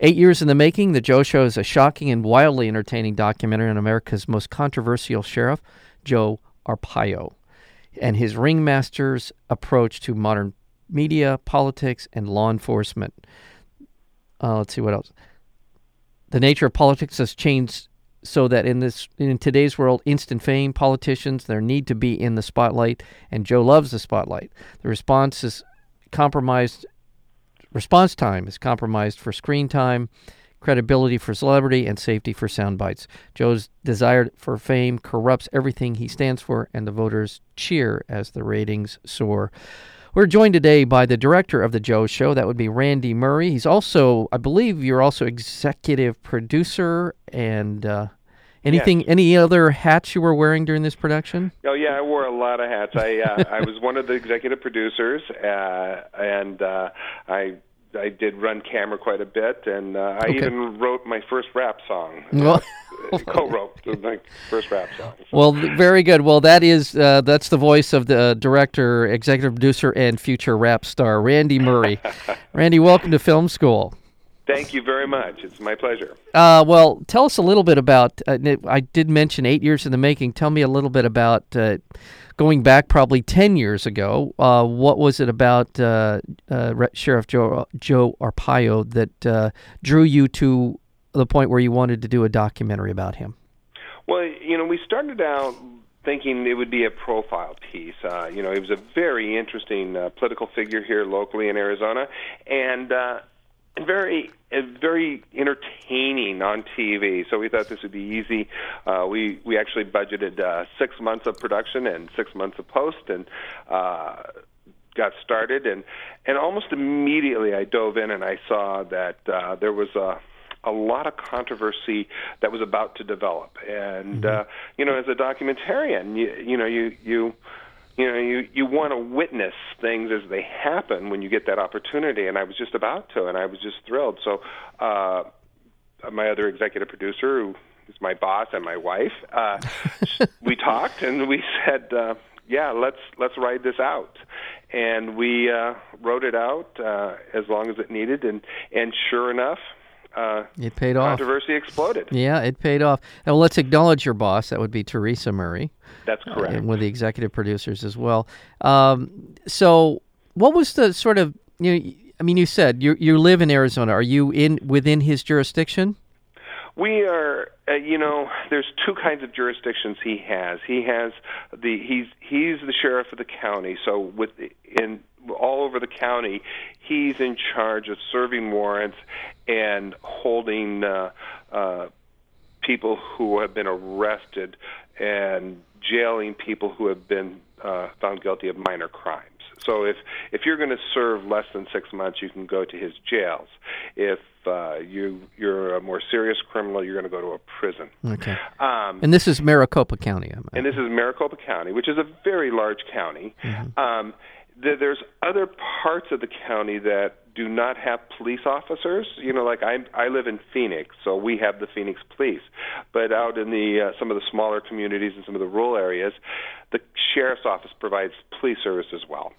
Eight years in the making, The Joe Show is a shocking and wildly entertaining documentary on America's most controversial sheriff, Joe Arpaio, and his ringmaster's approach to modern media, politics, and law enforcement. Uh, let's see what else. The nature of politics has changed so that in this in today's world, instant fame, politicians there need to be in the spotlight, and Joe loves the spotlight. The response is compromised. Response time is compromised for screen time, credibility for celebrity, and safety for sound bites. Joe's desire for fame corrupts everything he stands for, and the voters cheer as the ratings soar. We're joined today by the director of the Joe Show. That would be Randy Murray. He's also, I believe, you're also executive producer and uh, anything. Yes. Any other hats you were wearing during this production? Oh yeah, I wore a lot of hats. I uh, I was one of the executive producers, uh, and uh, I I did run camera quite a bit, and uh, I Okay. even wrote my first rap song. Well- Uh, co-wrote my first rap song. Well, very good. Well, that is uh, that's the voice of the director, executive producer, and future rap star Randy Murray. Randy, welcome to Film School. Thank you very much. It's my pleasure. Uh, well, tell us a little bit about. Uh, I did mention eight years in the making. Tell me a little bit about uh, going back probably ten years ago. Uh, what was it about uh, uh, Sheriff Joe Joe Arpaio that uh, drew you to the point where you wanted to do a documentary about him? Well, you know, we started out thinking it would be a profile piece. Uh, you know, he was a very interesting uh, political figure here locally in Arizona, and uh, and very very entertaining on TV. So we thought this would be easy. Uh, we we actually budgeted uh, six months of production and six months of post, and. Uh, got started and and almost immediately I dove in and I saw that uh, there was a a lot of controversy that was about to develop and uh, you know as a documentarian you you know you you you know you you want to witness things as they happen when you get that opportunity and I was just about to and I was just thrilled. So uh my other executive producer who is my boss and my wife uh we talked and we said uh yeah let's let's ride this out. And we uh wrote it out uh as long as it needed. And and sure enough uh It paid off. controversy exploded Yeah, it paid off. Now let's acknowledge your boss. That would be Teresa Murray. that's uh, correct and one of the executive producers as well. Um, so, what was the sort of you know? I mean, you said you you live in Arizona. Are you in within his jurisdiction? We are, uh, you know, there's two kinds of jurisdictions he has. He has the he's he's the sheriff of the county. So with in all over the county, he's in charge of serving warrants and holding uh, uh, people who have been arrested and jailing people who have been uh, found guilty of minor crimes. So if if you're going to serve less than six months, you can go to his jails. If uh, you you're a more serious criminal, you're going to go to a prison. Okay. Um, And this is Maricopa County. I'm, and this is Maricopa County, which is a very large county. Um, th- there's other parts of the county that do not have police officers. You know, like I I live in Phoenix, so we have the Phoenix Police. But out in the uh, some of the smaller communities and some of the rural areas, the sheriff's office provides police service as well.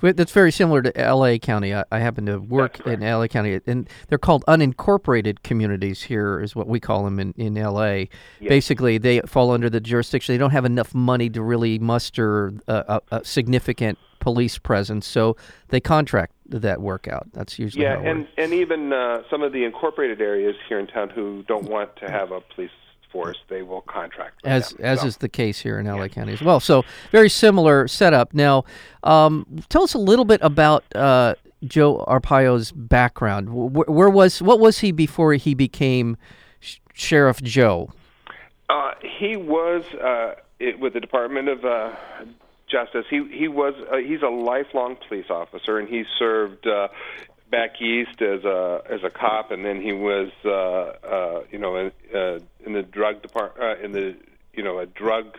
But That's very similar to L.A. County. I, I happen to work in L.A. County, and they're called unincorporated communities. Here is what we call them in in L.A. Basically, they fall under the jurisdiction. They don't have enough money to really muster a, a, a significant police presence, so they contract that work out. That's usually Yeah, how it and and even uh, some of the incorporated areas here in town who don't want to have a police force, they will contract. as them. as So- is the case here in LA County as well. So very similar setup. Now, um, tell us a little bit about uh, Joe Arpaio's background. Where, where was what was he before he became Sh- Sheriff Joe? Uh, he was uh, it, with the Department of uh, Justice. He he was uh, he's a lifelong police officer, and he served uh, back east as a as a cop, and then he was uh, uh, you know in, uh, in the drug depart uh, in the you know a drug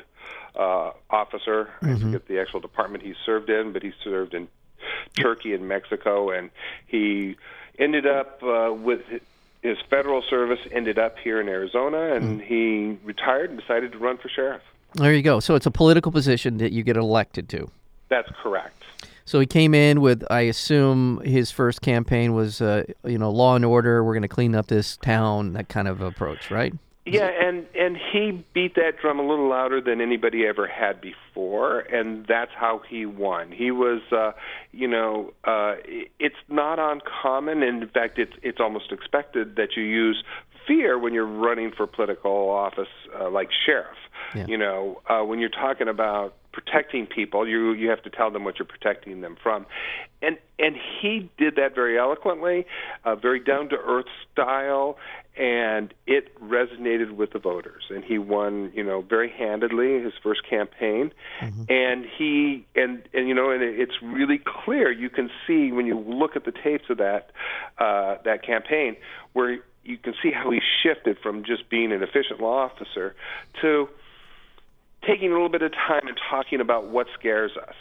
uh, officer. I forget the actual department he served in, but he served in Turkey and Mexico, and he ended up uh, with his federal service. Ended up here in Arizona, and he retired and decided to run for sheriff. There you go. So it's a political position that you get elected to. That's correct. So he came in with, I assume, his first campaign was, uh, you know, law and order. We're going to clean up this town. That kind of approach, right? Yeah, and and he beat that drum a little louder than anybody ever had before, and that's how he won. He was, uh, you know, uh, it's not uncommon. In fact, it's it's almost expected that you use fear when you're running for political office, uh, like sheriff. Yeah. You know, uh, when you're talking about protecting people, you you have to tell them what you're protecting them from, and and he did that very eloquently, uh, very down to earth style, and it resonated with the voters. And he won, you know, very handedly his first campaign, and he and and you know, and it- it's really clear. You can see when you look at the tapes of that uh, that campaign where you can see how he shifted from just being an efficient law officer to taking a little bit of time and talking about what scares us,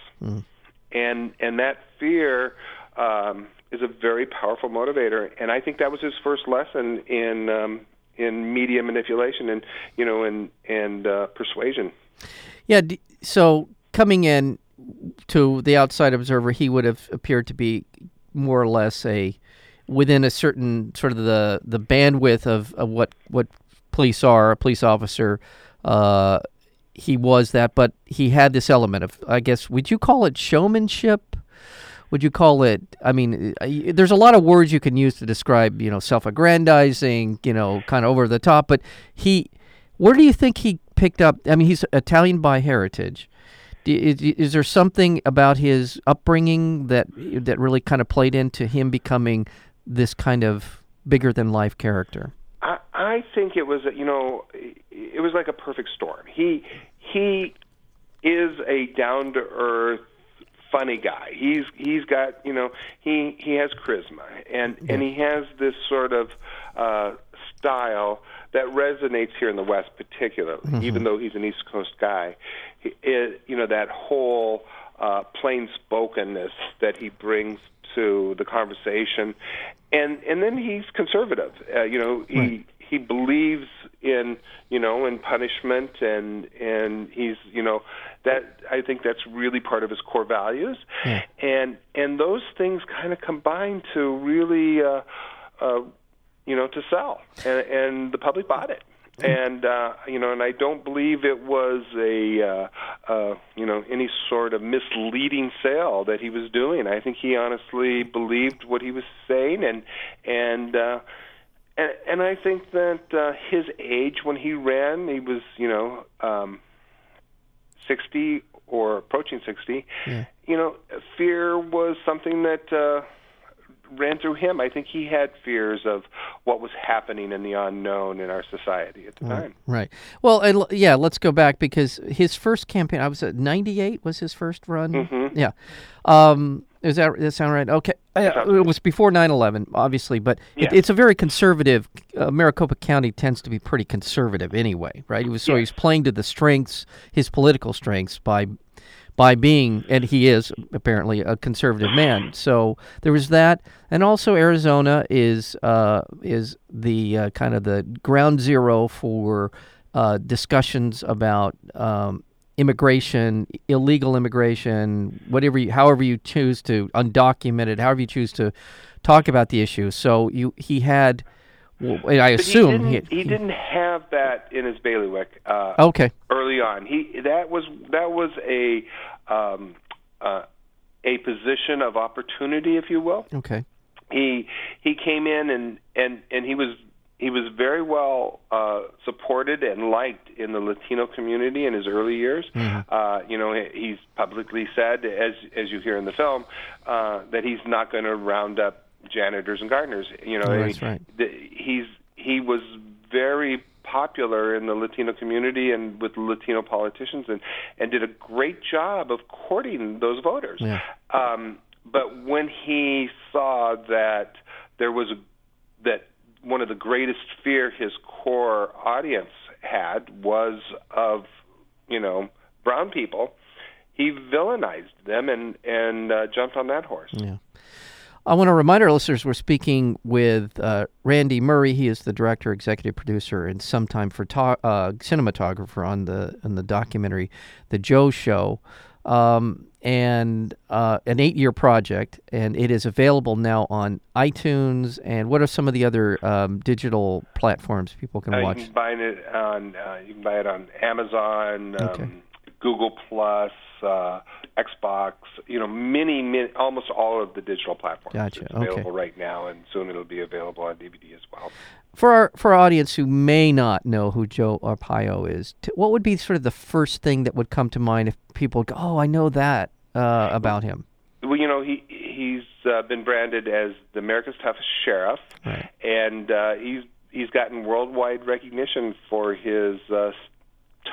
and and that fear um, is a very powerful motivator. And I think that was his first lesson in um, in media manipulation and you know and and uh, persuasion. Yeah. d- So coming in to the outside observer, he would have appeared to be more or less a within a certain sort of the the bandwidth of, of what what police are. A police officer. Uh, he was that, but he had this element of, I guess, would you call it showmanship? Would you call it? I mean, there's a lot of words you can use to describe, you know, self-aggrandizing, you know, kind of over the top. But he, where do you think he picked up? I mean, he's Italian by heritage. Is, is there something about his upbringing that that really kind of played into him becoming this kind of bigger than life character? I, I think it was you know it was like a perfect storm. He he is a down to earth funny guy. He's he's got you know he he has charisma and and he has this sort of uh, style that resonates here in the West, particularly. Even though he's an East Coast guy, he, it, you know that whole uh, plain spokenness that he brings to the conversation, and and then he's conservative. Uh, you know he Right. he believes in you know in punishment and and he's you know that I think that's really part of his core values Yeah. and and those things kind of combine to really uh, uh, you know to sell and, and the public bought it and uh, you know and I don't believe it was a uh, uh, you know any sort of misleading sale that he was doing I think he honestly believed what he was saying and and uh, and, and I think that uh, his age when he ran, he was, you know, um, 60 or approaching 60. Yeah. You know, fear was something that uh, ran through him. I think he had fears of what was happening in the unknown in our society at the time. Right. Well, and yeah, let's go back because his first campaign, I was at 98 was his first run. Mhm. Yeah. Um, is that, does that sound right? Okay. Uh, it was before 9/11, obviously, but it, it's a very conservative. Uh, Maricopa County tends to be pretty conservative anyway, right? He was so Yes. he's playing to the strengths, his political strengths by by being, and he is apparently a conservative man. So there was that, and also Arizona is uh, is the uh, kind of the ground zero for uh, discussions about um, immigration, illegal immigration, whatever, you, however you choose to undocumented, however you choose to talk about the issue. So you he had, well, I assume he didn't, he didn't have that in his bailiwick. Uh, Okay. early on. He that was that was a um, uh, a position of opportunity, if you will. Okay. He he came in and and and he was he was very well uh, supported and liked in the Latino community in his early years. Uh, you know, he- he's publicly said, as as you hear in the film, uh, that he's not going to round up janitors and gardeners. You know, Oh, that's mean, right. the- he's he was very popular in the Latino community and with Latino politicians, and and did a great job of courting those voters. Yeah. Um, but when he saw that there was a, that one of the greatest fear his core audience had was of you know brown people, he villainized them and and uh, jumped on that horse. Yeah. I want to remind our listeners we're speaking with uh, Randy Murray. He is the director, executive producer, and sometime photo- uh, cinematographer on the on the documentary, The Joe Show. um, and uh, an eight-year project, and it is available now on iTunes. And what are some of the other um, digital platforms people can Uh, watch? you can buy it on uh, you can buy it on Amazon, um, Okay. Google Plus, uh, Xbox. You know, many, many, almost all of the digital platforms. Gotcha, It's okay. available right now, and soon it'll be available on DVD as well. For our for our audience who may not know who Joe Arpaio is, t- what would be sort of the first thing that would come to mind if people go, "Oh, I know that uh, about him"? Well, you know, he he's uh, been branded as the America's toughest sheriff, Right. and uh, he's he's gotten worldwide recognition for his uh,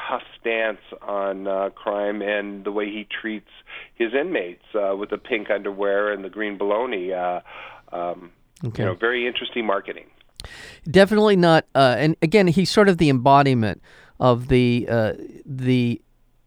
tough stance on uh, crime and the way he treats his inmates uh, with the pink underwear and the green baloney. Uh, um, Okay. You know, very interesting marketing. Definitely not. Uh, and again, he's sort of the embodiment of the uh, the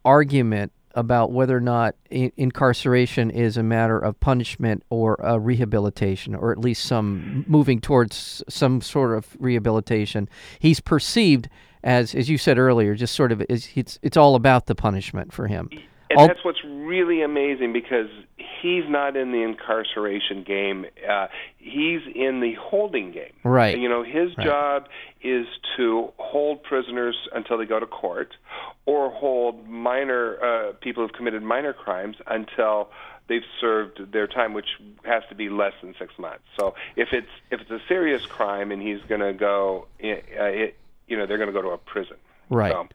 argument about whether or not in- incarceration is a matter of punishment or uh, rehabilitation, or at least some moving towards some sort of rehabilitation. He's perceived as, as you said earlier, just sort of is it's it's all about the punishment for him. And All- that's what's really amazing because he's not in the incarceration game. Uh, he's in the holding game. Right. You know, his Right. job is to hold prisoners until they go to court, or hold minor uh, people who've committed minor crimes until they've served their time, which has to be less than six months. So if it's if it's a serious crime and he's going to go, uh, it, you know, they're going to go to a prison. Right. So,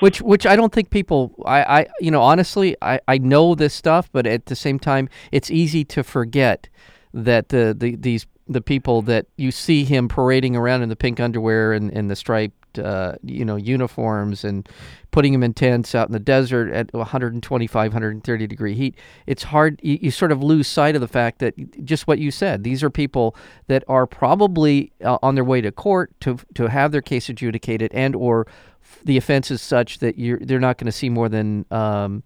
which which I don't think people I, I you know honestly I, I know this stuff but at the same time it's easy to forget that the, the these the people that you see him parading around in the pink underwear and, and the striped uh, you know uniforms and putting them in tents out in the desert at 125 130 degree heat it's hard you, you sort of lose sight of the fact that just what you said these are people that are probably uh, on their way to court to to have their case adjudicated and or the offense is such that you're they're not going to see more than um,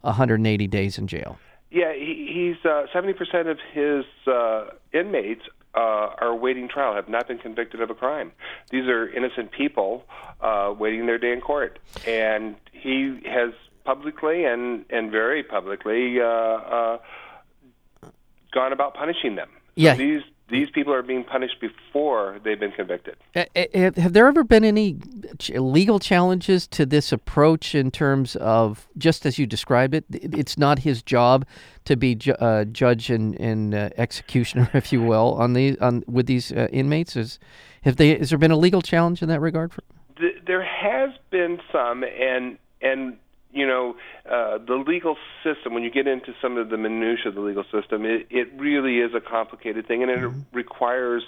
180 days in jail. Yeah, he, he's uh, seventy percent of his uh, inmates uh, are awaiting trial, have not been convicted of a crime. These are innocent people uh, waiting their day in court, and he has publicly and and very publicly uh, uh, gone about punishing them. So Yeah. these these people are being punished before they've been convicted. Have, there ever been any legal challenges to this approach in terms of just as you describe it? it- It's not his job to be ju- uh, judge and, and uh, executioner, if you will, on these on with these uh, inmates. Is have they? Has there been a legal challenge in that regard? For, there has been some, and and you know uh, the legal system. When you get into some of the minutia of the legal system, it it really is a complicated thing, and it requires.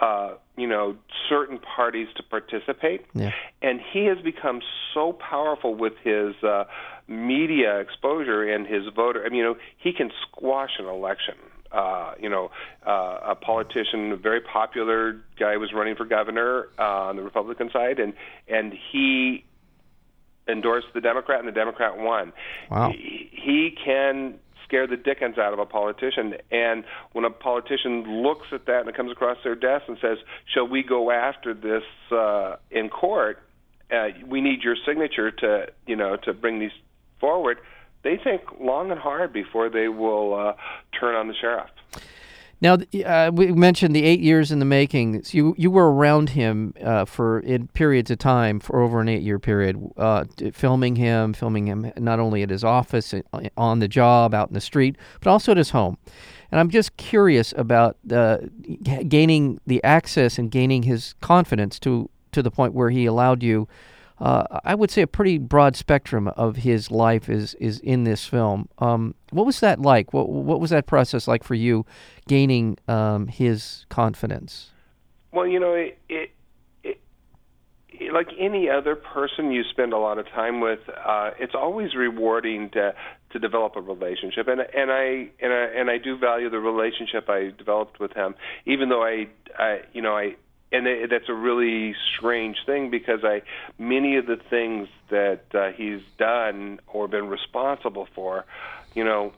Uh, you know, certain parties to participate, Yeah. and he has become so powerful with his uh, media exposure and his voter. I mean, you know, he can squash an election. Uh, you know, uh, a politician, a very popular guy, was running for governor uh, on the Republican side, and and he endorsed the Democrat, and the Democrat won. Wow. He, he can scare the dickens out of a politician, and when a politician looks at that and it comes across their desk and says, "Shall we go after this uh, in court? Uh, we need your signature to, you know, to bring these forward." They think long and hard before they will uh, turn on the sheriff. Now, uh, we mentioned the eight years in the making. So you you were around him uh, for in periods of time for over an eight year period, uh, filming him, filming him not only at his office, uh, on the job, out in the street, but also at his home. And I'm just curious about uh, gaining the access and gaining his confidence to to the point where he allowed you. Uh, I would say a pretty broad spectrum of his life is is in this film. Um, what was that like? What what was that process like for you, gaining um, his confidence? Well, you know, it, it, it, it, like any other person you spend a lot of time with, uh, it's always rewarding to to develop a relationship, and and I and I and I do value the relationship I developed with him, even though I, I you know, I. And it, that's a really strange thing because I many of the things that uh, he's done or been responsible for, you know,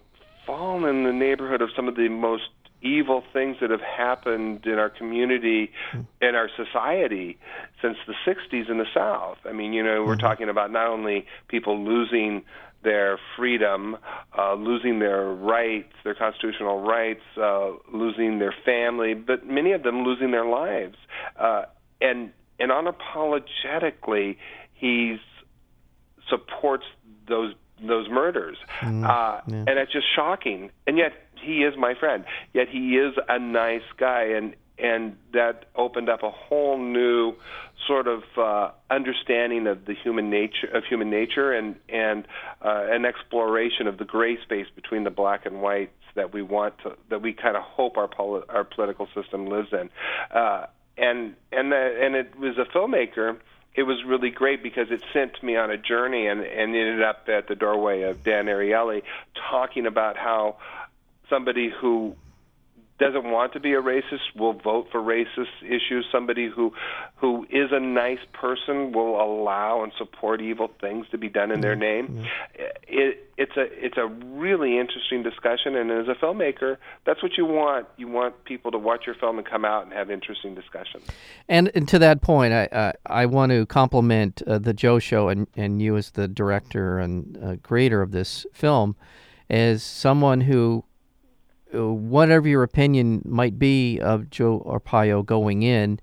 fall in the neighborhood of some of the most evil things that have happened in our community and our society since the 60s in the South. I mean, you know, we're talking about not only people losing their freedom, uh, losing their rights, their constitutional rights, uh, losing their family, but many of them losing their lives. Uh, and and unapologetically, he supports those those murders, mm, uh, yeah. and it's just shocking. And yet, he is my friend. Yet he is a nice guy, and and that opened up a whole new sort of uh, understanding of the human nature of human nature and and uh, an exploration of the gray space between the black and whites that we want to that we kind of hope our poli- our political system lives in. Uh, and and the, and it was a filmmaker. It was really great because it sent me on a journey and, and ended up at the doorway of Dan Ariely talking about how somebody who doesn't want to be a racist will vote for racist issues. Somebody who who is a nice person will allow and support evil things to be done in their mm-hmm. name. It, it's a it's a really interesting discussion, and as a filmmaker, that's what you want. You want people to watch your film and come out and have interesting discussions. And, and to that point, I uh, I want to compliment uh, the Joe Show and and you as the director and uh, creator of this film as someone who whatever your opinion might be of Joe Arpaio going in,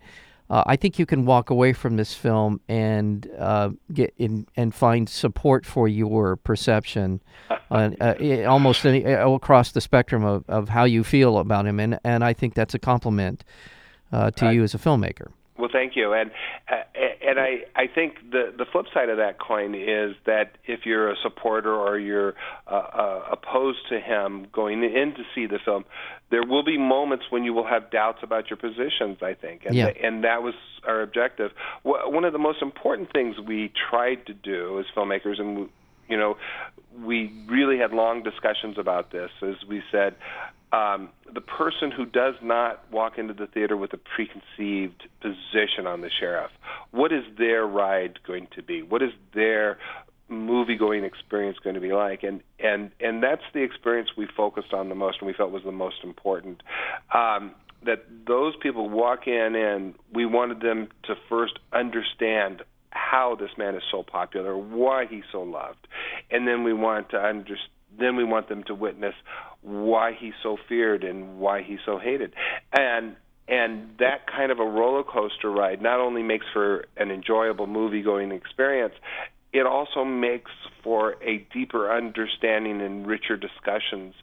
uh, I think you can walk away from this film and uh, get in and find support for your perception, uh, uh almost any, uh, across the spectrum of, of how you feel about him, and and I think that's a compliment to you as a filmmaker. Well, thank you, and uh, and I I think the the flip side of that coin is that if you're a supporter or you're uh, uh, opposed to him going in to see the film, there will be moments when you will have doubts about your positions. I think, and yeah. the, and that was our objective. One of the most important things we tried to do as filmmakers, and you know, we really had long discussions about this. As we said, um, the person who does not walk into the theater with a preconceived position on the sheriff, what is their ride going to be? What is their movie going experience going to be like? And and and that's the experience we focused on the most and we felt was the most important. Um, that those people walk in and we wanted them to first understand how this man is so popular, why he's so loved, and then we want to understand then we want them to witness why he's so feared and why he's so hated. And and that kind of a roller coaster ride not only makes for an enjoyable movie going experience, it also makes for a deeper understanding and richer discussions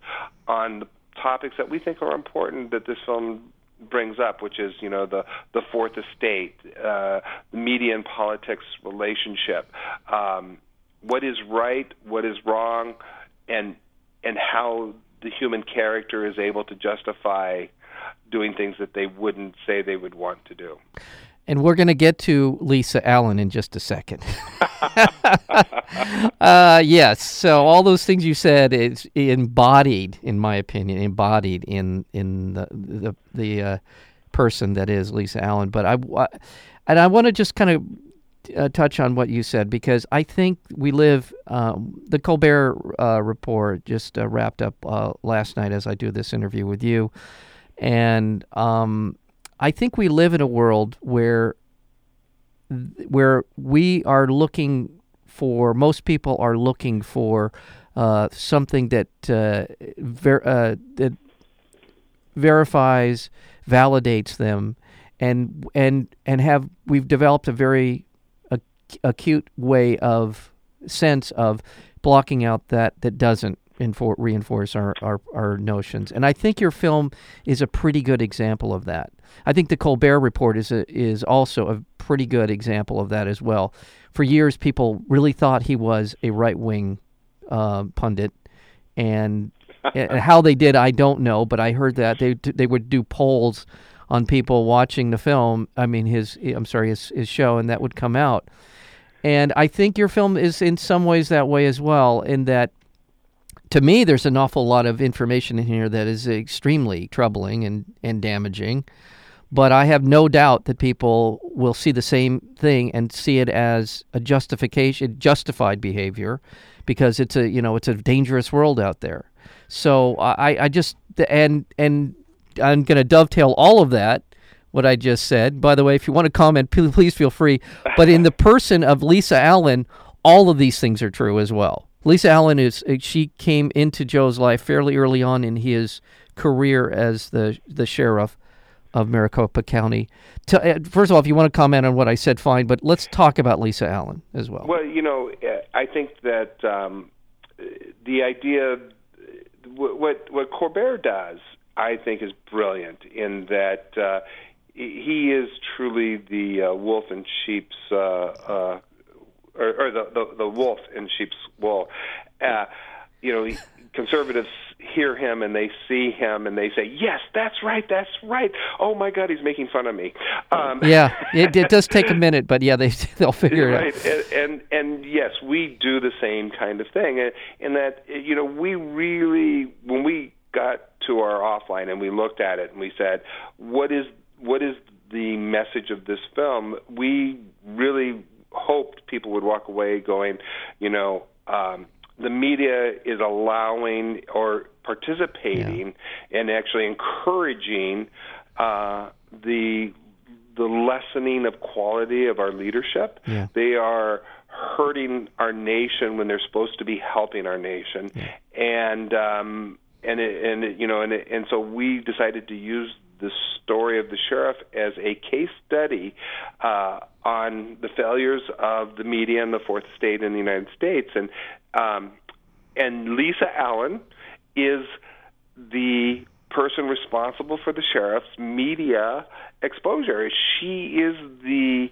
on the topics that we think are important that this film brings up, which is you know the the fourth estate, uh, the media and politics relationship, um, what is right, what is wrong, and and how the human character is able to justify doing things that they wouldn't say they would want to do. And we're going to get to Lisa Allen in just a second. uh, yes, so all those things you said is embodied, in my opinion, embodied in in the the, the uh, person that is Lisa Allen. But I, and I want to just kind of uh, touch on what you said because I think we live. Um, the Colbert uh, report just uh, wrapped up uh, last night as I do this interview with you, and um, I think we live in a world where where we are looking for. Most people are looking for uh, something that uh, ver- that verifies, validates them, and and and have we've developed a very acute way of sense of blocking out that that doesn't infor- reinforce our, our, our notions. And I think your film is a pretty good example of that. I think the Colbert Report is a, is also a pretty good example of that as well. For years, people really thought he was a right wing uh, pundit, and, and how they did, I don't know. But I heard that they they would do polls on people watching the film. I mean, his eh, I'm sorry, his his show, and that would come out. And I think your film is in some ways that way as well, in that to me, there's an awful lot of information in here that is extremely troubling and, and damaging. But I have no doubt that people will see the same thing and see it as a justification, justified behavior, because it's a you know it's a dangerous world out there. So I, I just and and I'm going to dovetail all of that what I just said. By the way, if you want to comment, please feel free. But in the person of Lisa Allen, all of these things are true as well. Lisa Allen is uh, she came into Joe's life fairly early on in his career as the the sheriff of Maricopa County. To, uh, first of all, if you want to comment on what I said, fine. But let's talk about Lisa Allen as well. Well, you know, I think that um, the idea, what what Colbert does, I think, is brilliant in that uh, he is truly the uh, wolf in sheep's. Uh, uh, or, or the, the the wolf in sheep's wool. Uh, you know, conservatives hear him and they see him and they say, "Yes, that's right, that's right." Oh my God, he's making fun of me. Um, yeah, it, it, does take a minute, but yeah, they they'll figure right. it out. And, and and yes, we do the same kind of thing, in that you know we really when we got to our offline and we looked at it and we said, "What is what is the message of this film?" We really hoped people would walk away going, you know. Um, the media is allowing or participating yeah. and actually encouraging uh, the the lessening of quality of our leadership. Yeah. They are hurting our nation when they're supposed to be helping our nation, yeah. and um, and it, and it, you know and it, and so we decided to use the story of the sheriff as a case study uh, on the failures of the media in the fourth estate in the United States, and um, and Lisa Allen is the person responsible for the sheriff's media exposure. She is the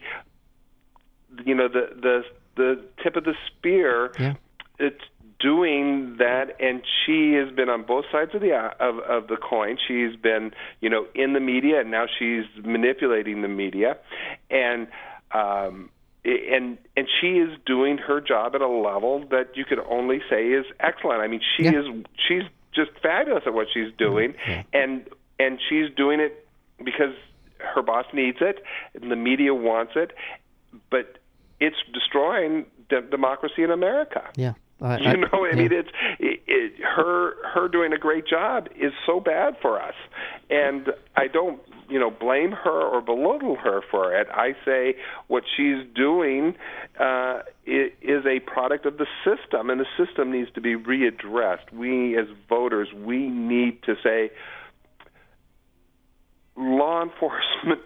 you know the the the tip of the spear. Yeah. It's doing that, and she has been on both sides of the of, of the coin. She's been, you know, in the media, and now she's manipulating the media, and um, and and she is doing her job at a level that you could only say is excellent. I mean, she Yeah. is she's just fabulous at what she's doing, Yeah. and and she's doing it because her boss needs it, and the media wants it, but it's destroying de- democracy in America. Yeah. I, You know, I yeah. mean, it's it, it, her her doing a great job is so bad for us, and I don't you know blame her or belittle her for it. I say what she's doing uh, is a product of the system, and the system needs to be readdressed. We as voters, we need to say law enforcement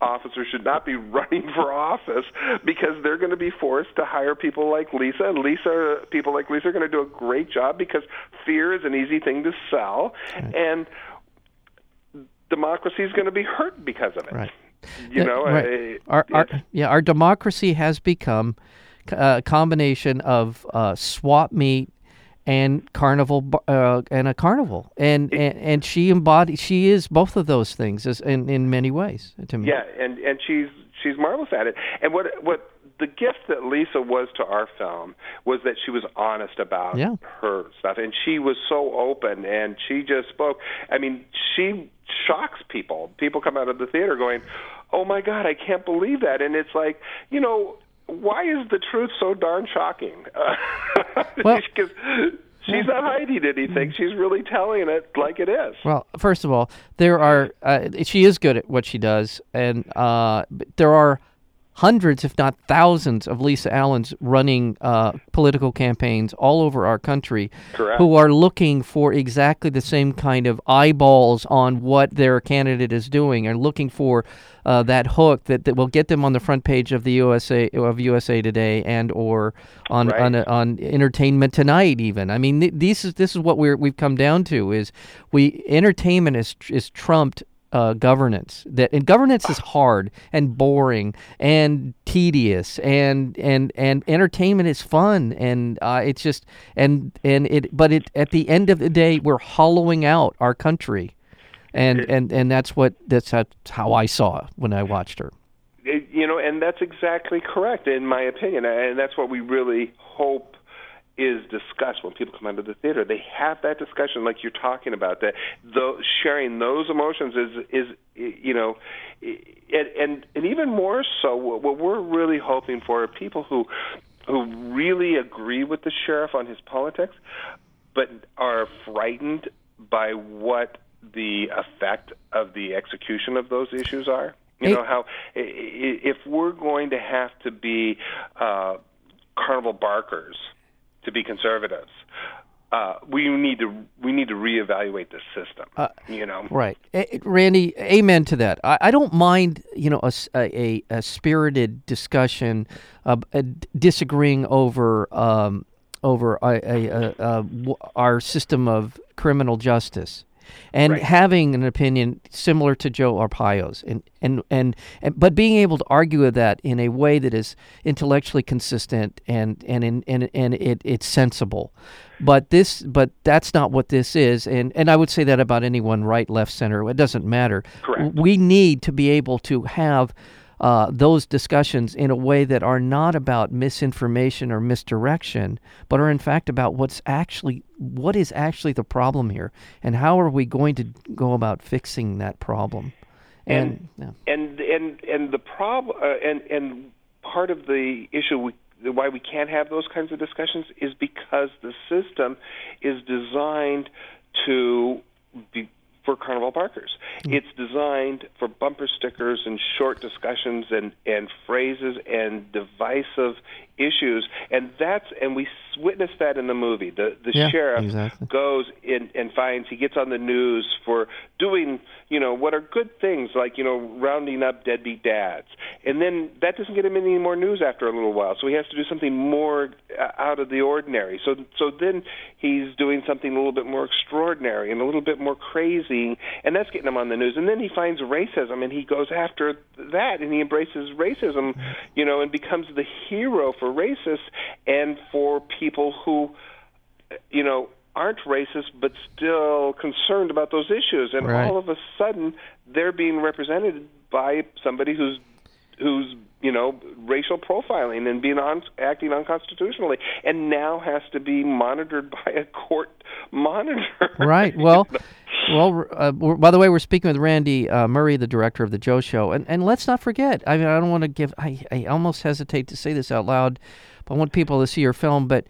officers should not be running for office because they're going to be forced to hire people like Lisa, and Lisa, people like Lisa, are going to do a great job because fear is an easy thing to sell, and democracy is going to be hurt because of it. Right. You know, right. uh, our, our yeah, our democracy has become a combination of uh, swap meet and carnival uh, and a carnival, and, and and she embodies she is both of those things as, in in many ways to me. Yeah, and and she's she's marvelous at it. And what what the gift that Lisa was to our film was that she was honest about Yeah. her stuff, and she was so open, and she just spoke. I mean, she shocks people. People come out of the theater going, "Oh my God, I can't believe that!" And it's like, you know. Why is the truth so darn shocking? Well- Because she's not hiding anything. She's really telling it like it is. Well, first of all, there are uh, she is good at what she does, and uh, there are hundreds, if not thousands, of Lisa Allens running uh, political campaigns all over our country, Correct. who are looking for exactly the same kind of eyeballs on what their candidate is doing, and looking for uh, that hook that, that will get them on the front page of the USA of USA Today and or on Right. on on Entertainment Tonight. Even I mean, th- this is this is what we're we've come down to is we entertainment is is trumped uh, governance. That and governance is hard and boring and tedious and and and entertainment is fun and uh, it's just and and it but it at the end of the day we're hollowing out our country. And, and and that's what that's how, how I saw it when I watched her. It- you know, and that's exactly correct in my opinion, and that's what we really hope is discussed when people come out of the theater. They have that discussion, like you're talking about, that though sharing those emotions is is you know, and and, and even more so, what what we're really hoping for are people who who really agree with the sheriff on his politics, but are frightened by what the effect of the execution of those issues are. You know how if we're going to have to be uh, carnival barkers to be conservatives. Uh, we need to we need to reevaluate the system. Uh, you know, right, a- Randy. Amen to that. I, I don't mind, you know, a, a, a spirited discussion, uh, disagreeing over um, over a, our system of criminal justice and right. having an opinion similar to Joe Arpaio's, and, and, and and but being able to argue with that in a way that is intellectually consistent and and in, and and it, it's sensible. But this, but that's not what this is, and and I would say that about anyone, right, left, center. It doesn't matter. Correct. We need to be able to have uh, those discussions in a way that are not about misinformation or misdirection, but are in fact about what's actually what is actually the problem here, and how are we going to go about fixing that problem. And and yeah. and, and, and the problem uh, and and part of the issue we why we can't have those kinds of discussions is because the system is designed to be for carnival barkers. Mm. It's designed for bumper stickers and short discussions and, and phrases and divisive issues, and that's and we witnessed that in the movie. The the yeah, sheriff exactly. goes in and finds he gets on the news for doing you know what are good things like you know rounding up deadbeat dads, and then that doesn't get him any more news after a little while. So he has to do something more uh, out of the ordinary. So so then he's doing something a little bit more extraordinary and a little bit more crazy, and that's getting him on the news. And then he finds racism and he goes after that and he embraces racism, you know, and becomes the hero for for racists and for people who, you know, aren't racist but still concerned about those issues. And right. all of a sudden, they're being represented by somebody who's who's you know racial profiling and being on acting unconstitutionally and now has to be monitored by a court monitor. Right. Well well uh, by the way we're speaking with randy uh, murray the director of the joe show and, and let's not forget i mean i don't want to give I, I almost hesitate to say this out loud but i want people to see your film but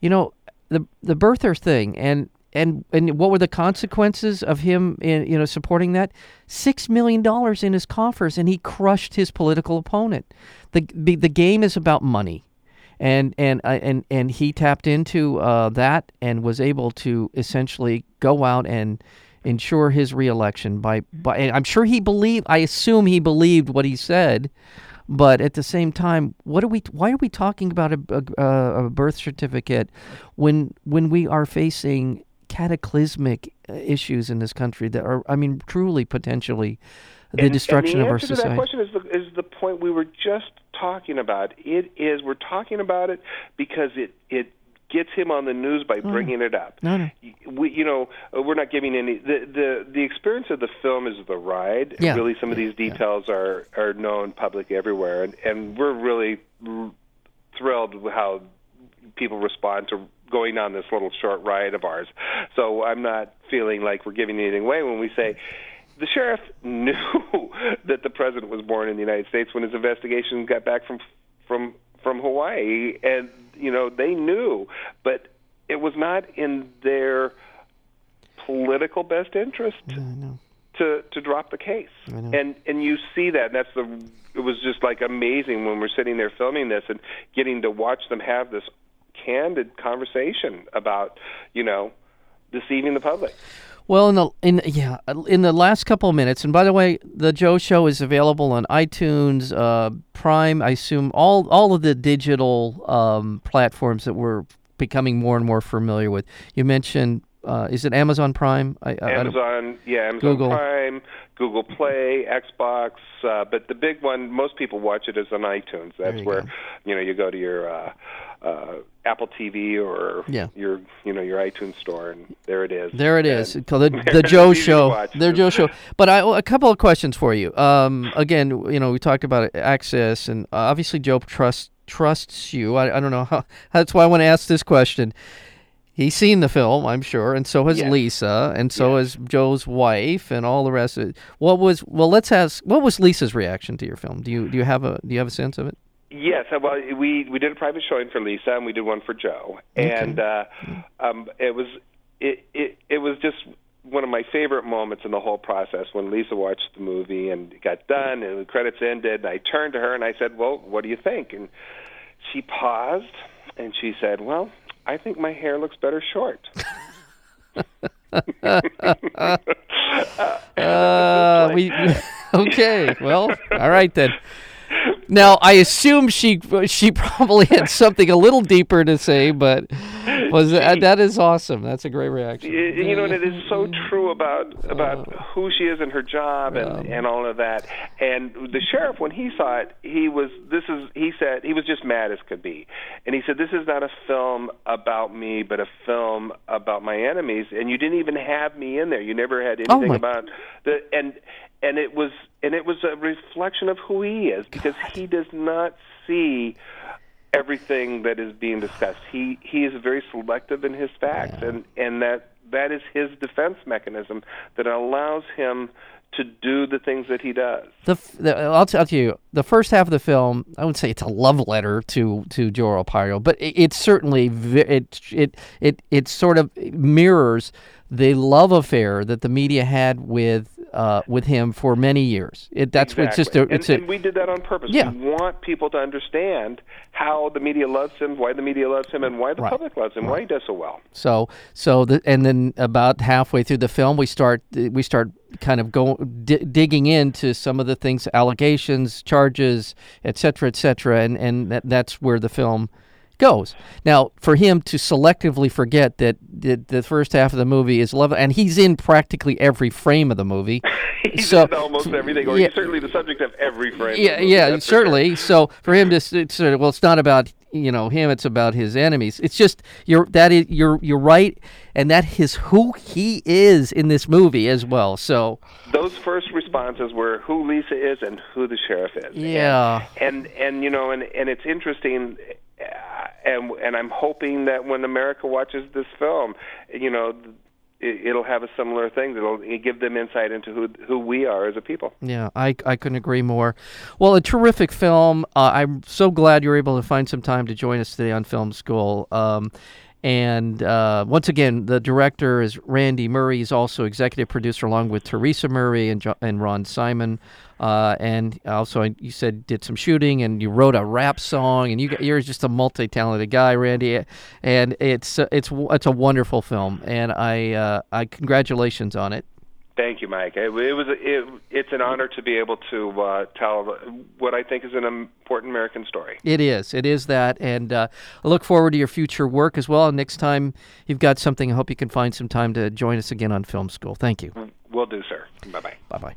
you know the the birther thing and and and what were the consequences of him in, you know supporting that six million dollars in his coffers and he crushed his political opponent the the game is about money and and uh, and and he tapped into uh, that and was able to essentially go out and ensure his reelection by by I'm sure he believed I assume he believed what he said but at the same time, what are we? Why are we talking about a, a, a birth certificate when when we are facing cataclysmic uh, issues in this country that are, I mean, truly potentially the and, destruction and the of our answer society. To that question is the, is the point we were just talking about. It is we're talking about it because it it gets him on the news by bringing it up. No, no. We, you know, uh, we're not giving any. The the the experience of the film is the ride. Yeah. Really, some of these details yeah. are are known public everywhere, and and we're really thrilled with how people respond to going on this little short ride of ours. So I'm not feeling like we're giving anything away when we say the sheriff knew that the president was born in the United States when his investigation got back from from from Hawaii, and you know they knew, but it was not in their political best interest to to drop the case. And and you see that. And that's the. It was just like amazing when we're sitting there filming this and getting to watch them have this candid conversation about you know deceiving the public. Well, in the in yeah, in the last couple of minutes, and by the way, the Joe Show is available on iTunes, uh, Prime. I assume all all of the digital um, platforms that we're becoming more and more familiar with. You mentioned, uh, is it Amazon Prime? I, Amazon, I yeah, Amazon Google. Prime, Google Play, Xbox. Uh, but the big one, most people watch it is on iTunes. That's you where go. you know you go to your. Uh, uh, Apple TV or yeah. your you know your iTunes store, and there it is. There it is. the, the Joe Show. The Joe Show. But I, a couple of questions for you. Um, again, you know, we talked about access, and obviously Joe trusts trusts you. I, I don't know how. That's why I want to ask this question. He's seen the film, I'm sure, and so has yes. Lisa, and so yes. has Joe's wife, and all the rest of it. What was well? Let's ask. What was Lisa's reaction to your film? Do you do you have a do you have a sense of it? Yes, uh, well, we we did a private showing for Lisa, and we did one for Joe, okay. and uh, um, it was it, it it was just one of my favorite moments in the whole process when Lisa watched the movie and it got done and the credits ended. And I turned to her and I said, "Well, what do you think?" And she paused and she said, "Well, I think my hair looks better short. uh, we okay. Well, all right then. Now I assume she she probably had something a little deeper to say, but was that, uh, that is awesome. That's a great reaction. You know, and it is so true about about oh. who she is and her job and and all of that. And the sheriff, when he saw it, he was this is he said he was just mad as could be, and he said this is not a film about me, but a film about my enemies. And you didn't even have me in there. You never had oh anything my- about the and and it was and it was a reflection of who he is because he does not see everything that is being discussed. He he is very selective in his facts, and and that that is his defense mechanism that allows him to do the things that he does. The, f- the I'll tell you the first half of the film. I wouldn't say it's a love letter to to Joe Arpaio, but it, it's certainly it it it it sort of mirrors the love affair that the media had with uh, with him for many years. It that's what it's just a, Exactly. it's and, a and we did that on purpose. Yeah. We want people to understand how the media loves him, why the media loves him, and why the Right. public loves him, why he does so well. So so the and then about halfway through the film, we start we start kind of go di- digging into some of the things, allegations, charges, et cetera, et cetera, and and that, that's where the film goes. Now, for him to selectively forget that the, the first half of the movie is love, and he's in practically every frame of the movie. He's So- in almost everything, or yeah. he's certainly the subject of every frame. yeah, yeah, for sure. certainly. So for him to sort of uh, well, it's not about you know him; it's about his enemies. It's just you're that is you're you're right, and that is who he is in this movie as well. So those first responses were who Lisa is and who the sheriff is. Yeah. And and, and you know, and and it's interesting. And and I'm hoping that when America watches this film, you know, it, it'll have a similar thing. It'll give them insight into who who we are as a people. yeah, I I couldn't agree more. Well, a terrific film. Uh, I'm so glad you're able to find some time to join us today on Film School. Um, and uh, once again, the director is Randy Murray. He's also executive producer along with Teresa Murray and, jo- and Ron Simon. Uh, and also, you said did some shooting and you wrote a rap song. And you, you're just a multi-talented guy, Randy. And it's it's it's a wonderful film. And I uh, I congratulations on it. Thank you, Mike. It, it was it, it's an honor to be able to uh, tell what I think is an important American story. It is. It is that. And uh, I look forward to your future work as well. Next time you've got something, I hope you can find some time to join us again on Film School. Thank you. Will do, sir. Bye bye. Bye bye.